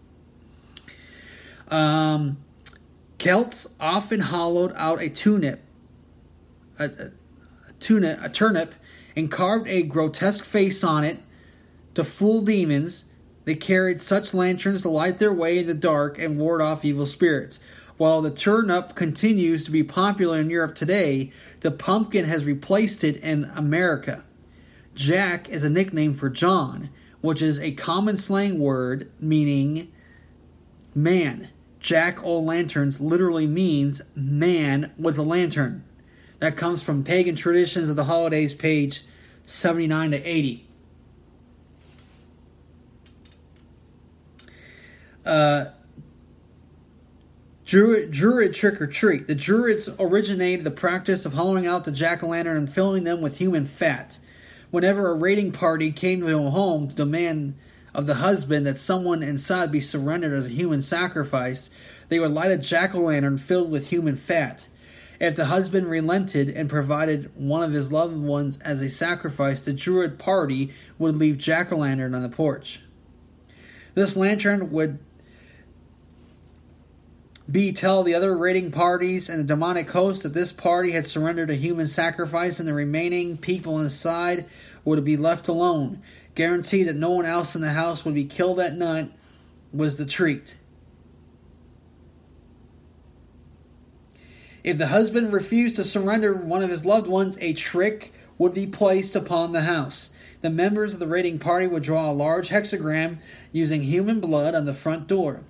Um, Celts often hollowed out a turnip, a, tuna, a turnip and carved a grotesque face on it to fool demons. They carried such lanterns to light their way in the dark and ward off evil spirits. While the turnip continues to be popular in Europe today, the pumpkin has replaced it in America. Jack is a nickname for John, which is a common slang word meaning man. Jack o' lanterns literally means man with a lantern. That comes from Pagan Traditions of the Holidays, page 79 to 80. Uh, Druid, Druid trick or treat. The Druids originated the practice of hollowing out the jack o' lantern and filling them with human fat. Whenever a raiding party came to a home to demand of the husband that someone inside be surrendered as a human sacrifice, they would light a jack o' lantern filled with human fat. If the husband relented and provided one of his loved ones as a sacrifice, the Druid party would leave jack o' lantern on the porch. This lantern would B. Tell the other raiding parties and the demonic host that this party had surrendered a human sacrifice and the remaining people inside would be left alone. Guarantee that no one else in the house would be killed that night was the treat. If the husband refused to surrender one of his loved ones, a trick would be placed upon the house. The members of the raiding party would draw a large hexagram using human blood on the front door.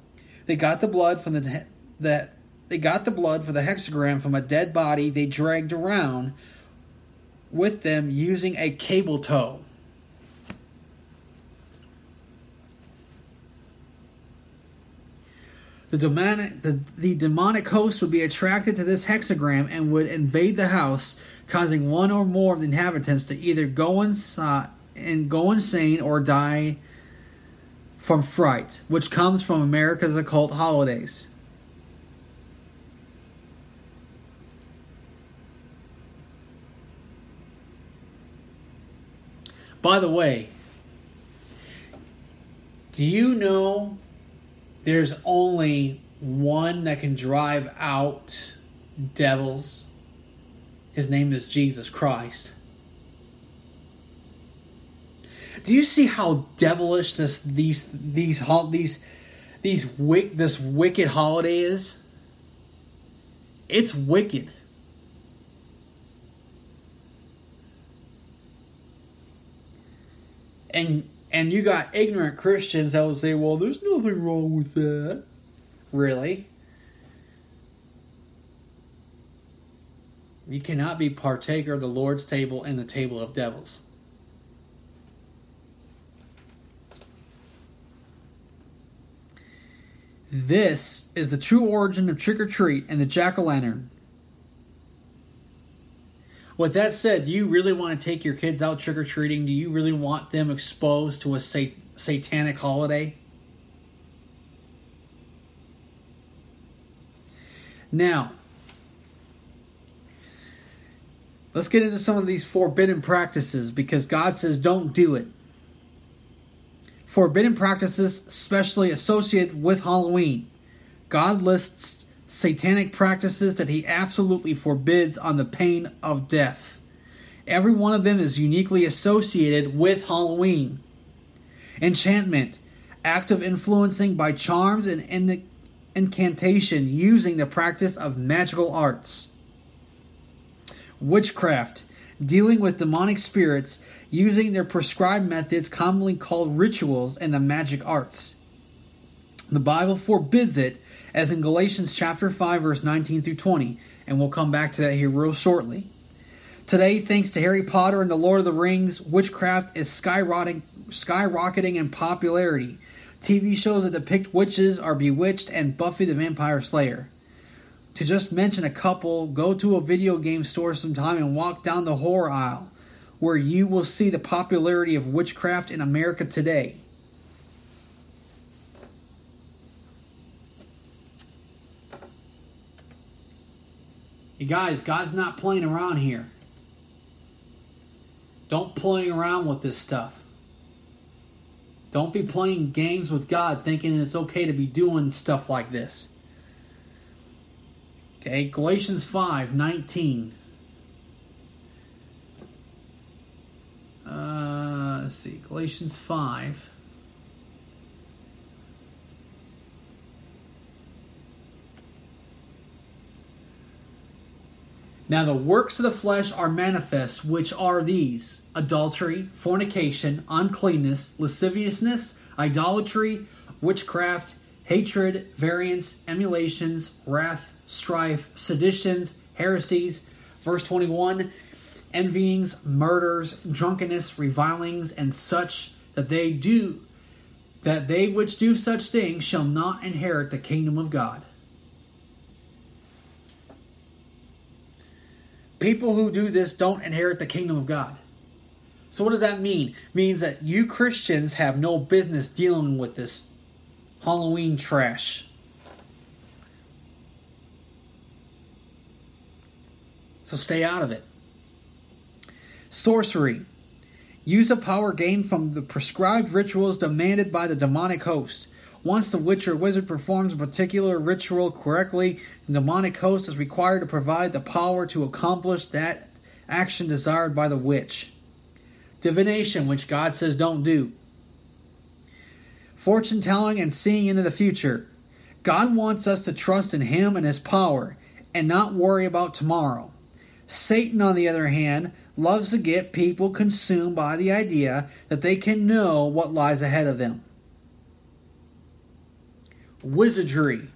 They got the blood from the that they got the blood for the hexagram from a dead body they dragged around with them using a cable tow. The demonic, the, the demonic host would be attracted to this hexagram and would invade the house, causing one or more of the inhabitants to either go inside and go insane or die from fright, which comes from America's occult holidays. By the way, do you know there's only one that can drive out devils? His name is Jesus Christ. Do you see how devilish this these these these these wick this wicked holiday is? It's wicked. and and you got ignorant Christians that will say, "Well, there's nothing wrong with that." Really? You cannot be partaker of the Lord's table and the table of devils. This is the true origin of trick or treat and the jack o' lantern. With that said, do you really want to take your kids out trick or treating? Do you really want them exposed to a sat- satanic holiday? Now, let's get into some of these forbidden practices because God says don't do it. Forbidden practices, especially associated with Halloween. God lists satanic practices that he absolutely forbids on the pain of death. Every one of them is uniquely associated with Halloween. Enchantment, act of influencing by charms and incantation using the practice of magical arts. Witchcraft, dealing with demonic spirits using their prescribed methods commonly called rituals and the magic arts. The Bible forbids it as in Galatians chapter 5 verse 19 through 20, and we'll come back to that here real shortly. Today, thanks to Harry Potter and the Lord of the Rings, witchcraft is skyrocketing, skyrocketing in popularity. TV shows that depict witches are Bewitched and Buffy the Vampire Slayer. To just mention a couple, go to a video game store sometime and walk down the horror aisle, where you will see the popularity of witchcraft in America today. Guys, God's not playing around here. Don't play around with this stuff. Don't be playing games with God thinking it's okay to be doing stuff like this. Okay, Galatians 5 19. Uh, let's see, Galatians 5. Now, the works of the flesh are manifest, which are these adultery, fornication, uncleanness, lasciviousness, idolatry, witchcraft, hatred, variance, emulations, wrath, strife, seditions, heresies. Verse 21 envyings, murders, drunkenness, revilings, and such that they do, that they which do such things shall not inherit the kingdom of God. people who do this don't inherit the kingdom of God. So what does that mean? It means that you Christians have no business dealing with this Halloween trash. So stay out of it. Sorcery. Use a power gained from the prescribed rituals demanded by the demonic host. Once the witch or wizard performs a particular ritual correctly, the demonic host is required to provide the power to accomplish that action desired by the witch. Divination, which God says don't do. Fortune telling and seeing into the future. God wants us to trust in Him and His power and not worry about tomorrow. Satan, on the other hand, loves to get people consumed by the idea that they can know what lies ahead of them. Wizardry.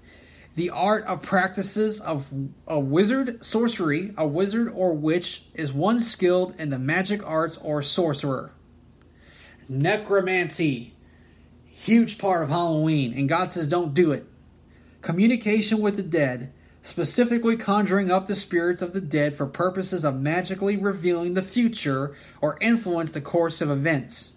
The art of practices of a wizard, sorcery, a wizard or witch is one skilled in the magic arts or sorcerer. Necromancy. Huge part of Halloween, and God says don't do it. Communication with the dead specifically conjuring up the spirits of the dead for purposes of magically revealing the future or influence the course of events.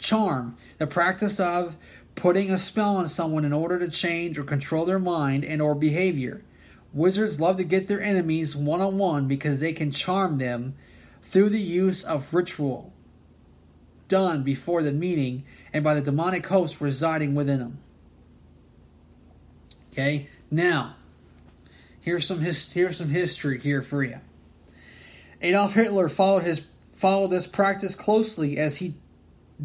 Charm, the practice of putting a spell on someone in order to change or control their mind and or behavior. Wizards love to get their enemies one on one because they can charm them through the use of ritual done before the meeting and by the demonic host residing within them. Okay? Now, Here's some his, here's some history here for you. Adolf Hitler followed his followed this practice closely as he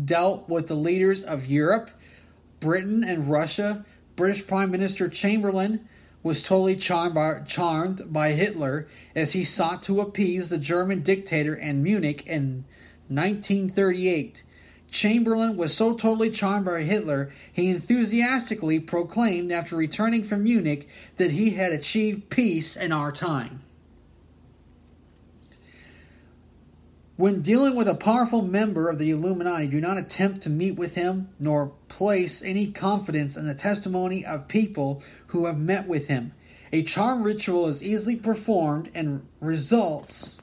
dealt with the leaders of Europe, Britain, and Russia. British Prime Minister Chamberlain was totally charmed by, charmed by Hitler as he sought to appease the German dictator in Munich in 1938. Chamberlain was so totally charmed by Hitler, he enthusiastically proclaimed after returning from Munich that he had achieved peace in our time. When dealing with a powerful member of the Illuminati, do not attempt to meet with him nor place any confidence in the testimony of people who have met with him. A charm ritual is easily performed and results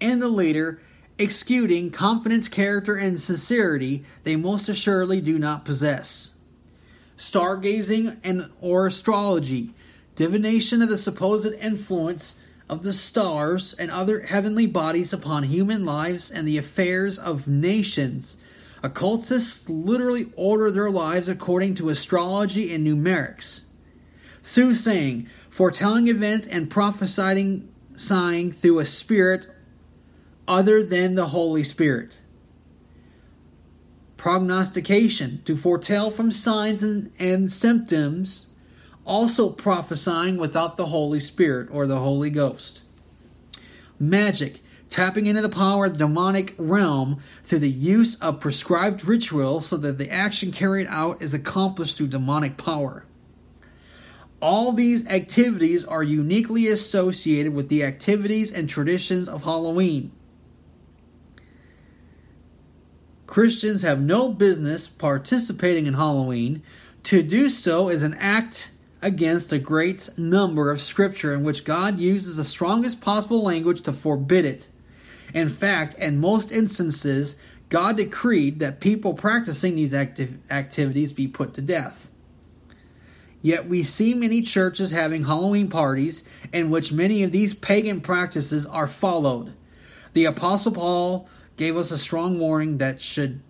in the leader exuding confidence, character, and sincerity they most assuredly do not possess. Stargazing and or astrology, divination of the supposed influence of the stars and other heavenly bodies upon human lives and the affairs of nations. Occultists literally order their lives according to astrology and numerics. Soothsaying, foretelling events and prophesying through a spirit other than the Holy Spirit. Prognostication, to foretell from signs and, and symptoms, also prophesying without the Holy Spirit or the Holy Ghost. Magic, tapping into the power of the demonic realm through the use of prescribed rituals so that the action carried out is accomplished through demonic power. All these activities are uniquely associated with the activities and traditions of Halloween. Christians have no business participating in Halloween. To do so is an act against a great number of scripture in which God uses the strongest possible language to forbid it. In fact, in most instances, God decreed that people practicing these active activities be put to death. Yet we see many churches having Halloween parties in which many of these pagan practices are followed. The Apostle Paul gave us a strong warning that should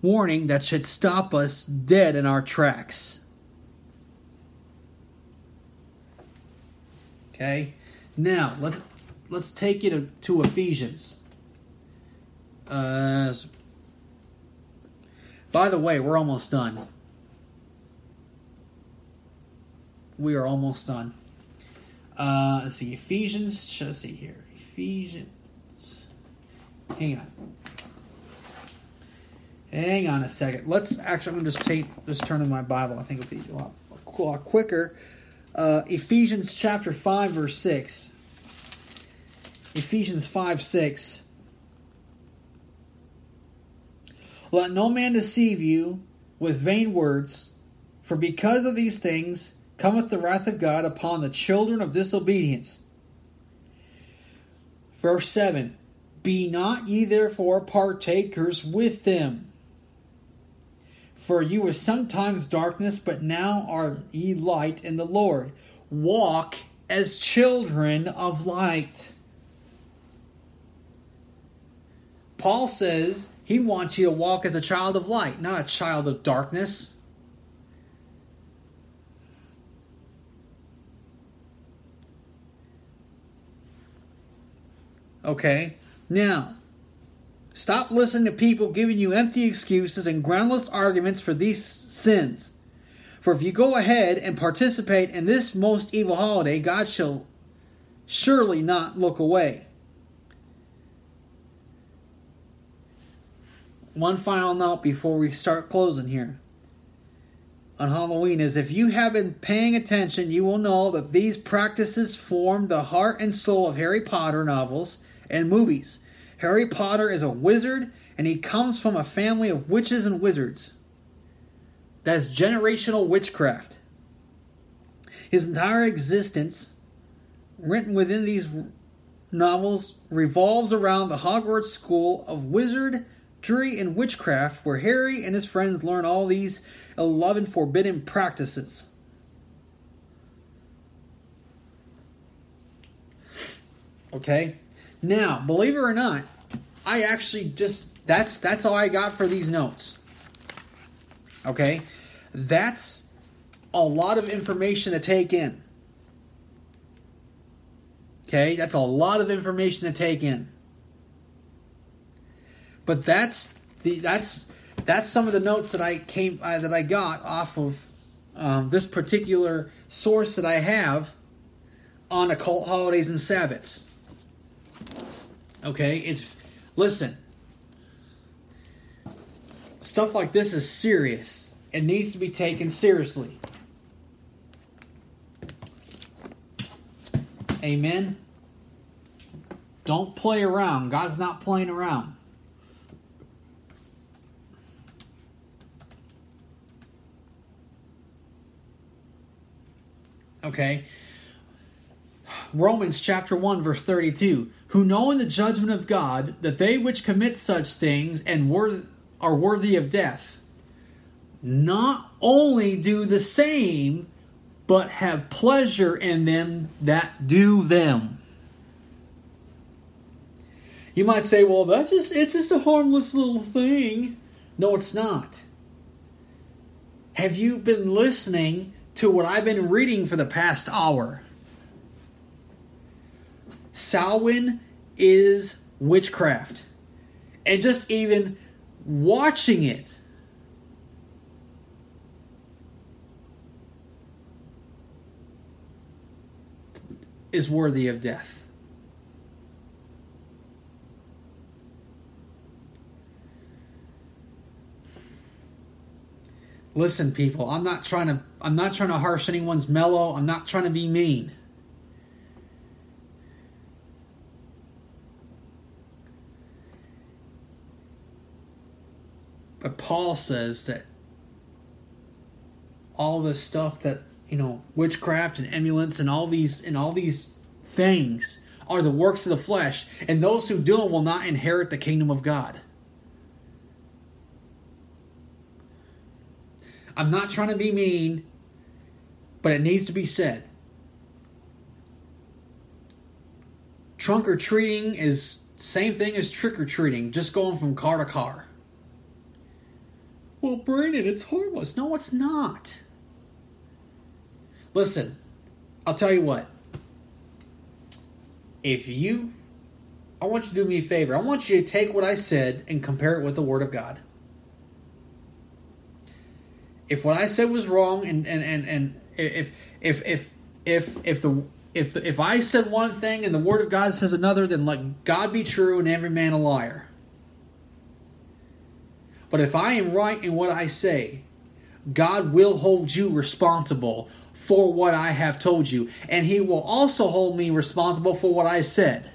warning that should stop us dead in our tracks. Okay? Now, let's let's take it to, Ephesians. Uh, by the way, we're almost done. We are almost done. Uh, let's see, Ephesians. Let's see here. Ephesians. Hang on. Hang on a second. Let's actually. I'm gonna just take just turn in my Bible. I think it'll be a lot, a lot quicker. Uh, Ephesians chapter five verse six. Ephesians five six. Let no man deceive you with vain words, for because of these things cometh the wrath of God upon the children of disobedience. Verse 7 be not ye therefore partakers with them. For you were sometimes darkness, but now are ye light in the Lord. walk as children of light. Paul says he wants you to walk as a child of light, not a child of darkness. Okay? Now, stop listening to people giving you empty excuses and groundless arguments for these sins. For if you go ahead and participate in this most evil holiday, God shall surely not look away. One final note before we start closing here on Halloween is if you have been paying attention, you will know that these practices form the heart and soul of Harry Potter novels and movies. Harry Potter is a wizard and he comes from a family of witches and wizards. That's generational witchcraft. His entire existence, written within these novels, revolves around the Hogwarts School of Wizardry and Witchcraft, where Harry and his friends learn all these 11 forbidden practices. Okay? Now, believe it or not, I actually just that's that's all I got for these notes. Okay? That's a lot of information to take in. Okay? That's a lot of information to take in. But that's the that's that's some of the notes that I came uh, that I got off of um, this particular source that I have on occult holidays and Sabbaths. Okay, it's listen. Stuff like this is serious. It needs to be taken seriously. Amen. Don't play around. God's not playing around. Okay. Romans chapter 1 verse 32 who know in the judgment of God that they which commit such things and wor- are worthy of death not only do the same but have pleasure in them that do them. You might say well that's just it's just a harmless little thing. No it's not. Have you been listening to what i've been reading for the past hour Samhain is witchcraft. And just even watching it is worthy of death. Listen people, I'm not trying to I'm not trying to harsh anyone's mellow. I'm not trying to be mean. But Paul says that all this stuff that you know, witchcraft and emulations and all these and all these things are the works of the flesh, and those who do them will not inherit the kingdom of God. I'm not trying to be mean, but it needs to be said. Trunk or treating is same thing as trick or treating, just going from car to car. Well, Brandon, it's harmless. No, it's not. Listen, I'll tell you what. If you, I want you to do me a favor. I want you to take what I said and compare it with the Word of God. If what I said was wrong, and and and, and if if if if if the if if I said one thing and the Word of God says another, then let God be true and every man a liar. But if I am right in what I say, God will hold you responsible for what I have told you, and He will also hold me responsible for what I said.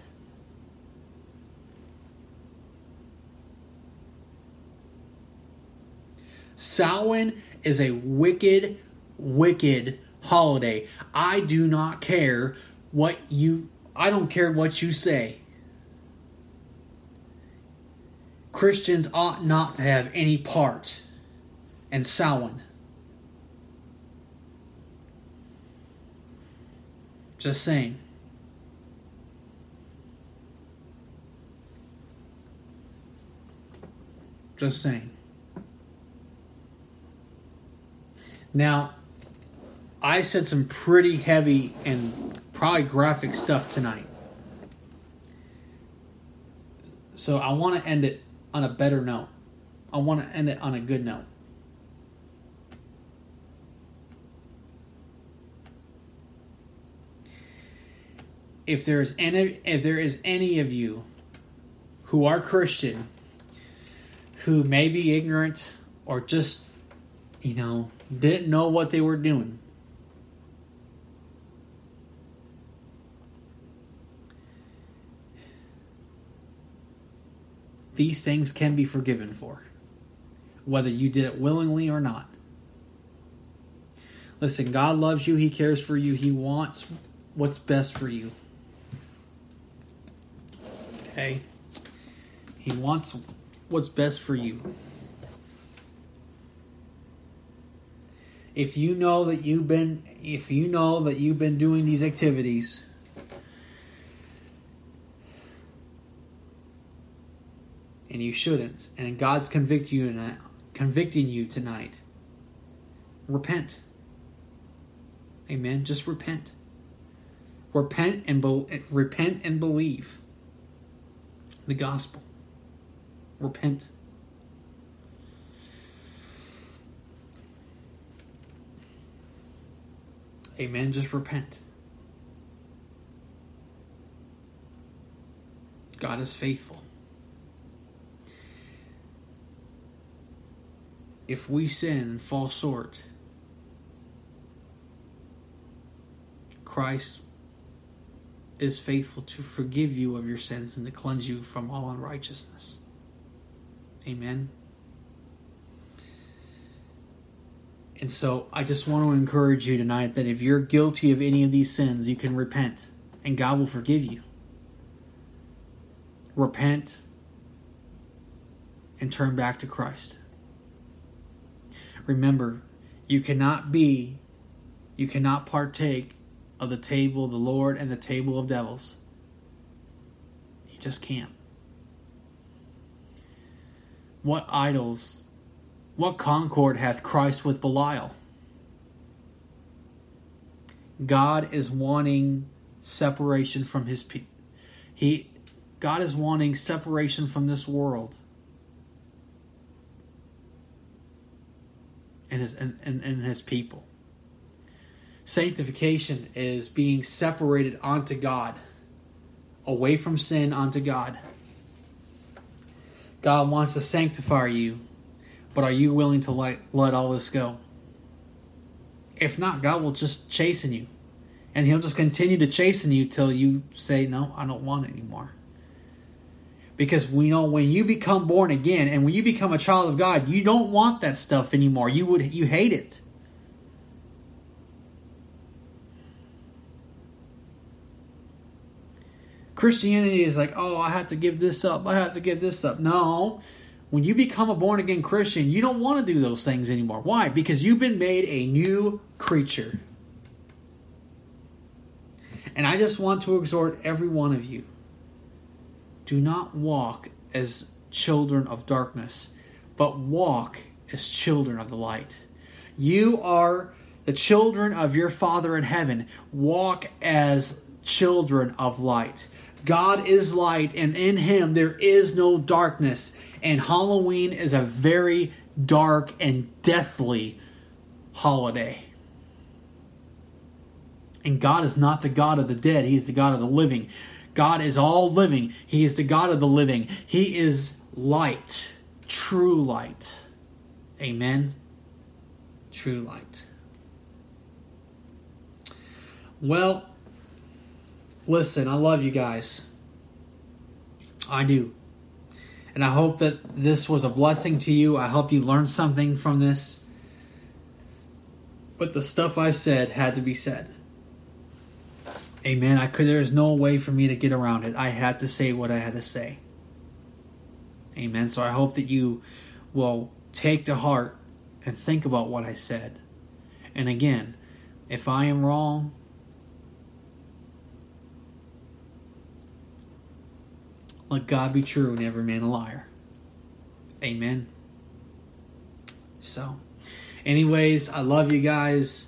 Samhain is a wicked, wicked holiday. I do not care what you I don't care what you say. Christians ought not to have any part in Samhain. Just saying. Just saying. Now, I said some pretty heavy and probably graphic stuff tonight. So I want to end it on a better note. I want to end it on a good note. If there is any if there is any of you who are Christian who may be ignorant or just you know didn't know what they were doing these things can be forgiven for, whether you did it willingly or not. Listen, God loves you, He cares for you, He wants what's best for you. Okay? He wants what's best for you. If you know that you've been if you know that you've been doing these activities and you shouldn't, and God's convicting you tonight, convicting you tonight. Repent. Amen. Just repent. Repent and be- repent and believe the gospel. Repent. Amen. Just repent. God is faithful. If we sin and fall short, Christ is faithful to forgive you of your sins and to cleanse you from all unrighteousness. Amen. And so I just want to encourage you tonight that if you're guilty of any of these sins, you can repent and God will forgive you. Repent and turn back to Christ. Remember, you cannot be, you cannot partake of the table of the Lord and the table of devils. You just can't. What idols, what concord hath Christ with Belial? God is wanting separation from his people. He God is wanting separation from this world. And his and, and, and his people. Sanctification is being separated onto God, away from sin onto God. God wants to sanctify you, but are you willing to let, let all this go? If not, God will just chasten you. And He'll just continue to chasten you till you say, No, I don't want it anymore because we know when you become born again and when you become a child of God, you don't want that stuff anymore. You would you hate it. Christianity is like, oh, I have to give this up. I have to give this up. No. When you become a born again Christian, you don't want to do those things anymore. Why? Because you've been made a new creature. And I just want to exhort every one of you do not walk as children of darkness, but walk as children of the light. You are the children of your Father in heaven. Walk as children of light. God is light, and in Him there is no darkness. And Halloween is a very dark and deathly holiday. And God is not the God of the dead, He is the God of the living. God is all living. He is the God of the living. He is light, true light. Amen. True light. Well, listen, I love you guys. I do. And I hope that this was a blessing to you. I hope you learned something from this. But the stuff I said had to be said. Amen. I could. There is no way for me to get around it. I had to say what I had to say. Amen. So I hope that you will take to heart and think about what I said. And again, if I am wrong, let God be true and every man a liar. Amen. So, anyways, I love you guys.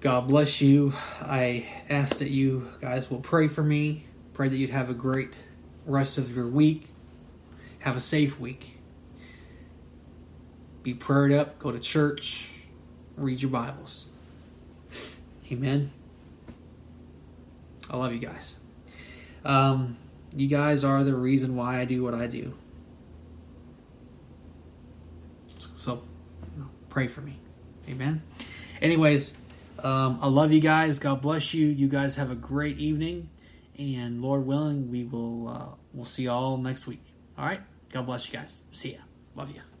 God bless you. I ask that you guys will pray for me. Pray that you'd have a great rest of your week. Have a safe week. Be prayed up. Go to church. Read your Bibles. Amen. I love you guys. Um, you guys are the reason why I do what I do. So, pray for me. Amen. Anyways, um, I love you guys. God bless you. You guys have a great evening, and Lord willing, we will uh, we'll see you all next week. All right. God bless you guys. See ya. Love you.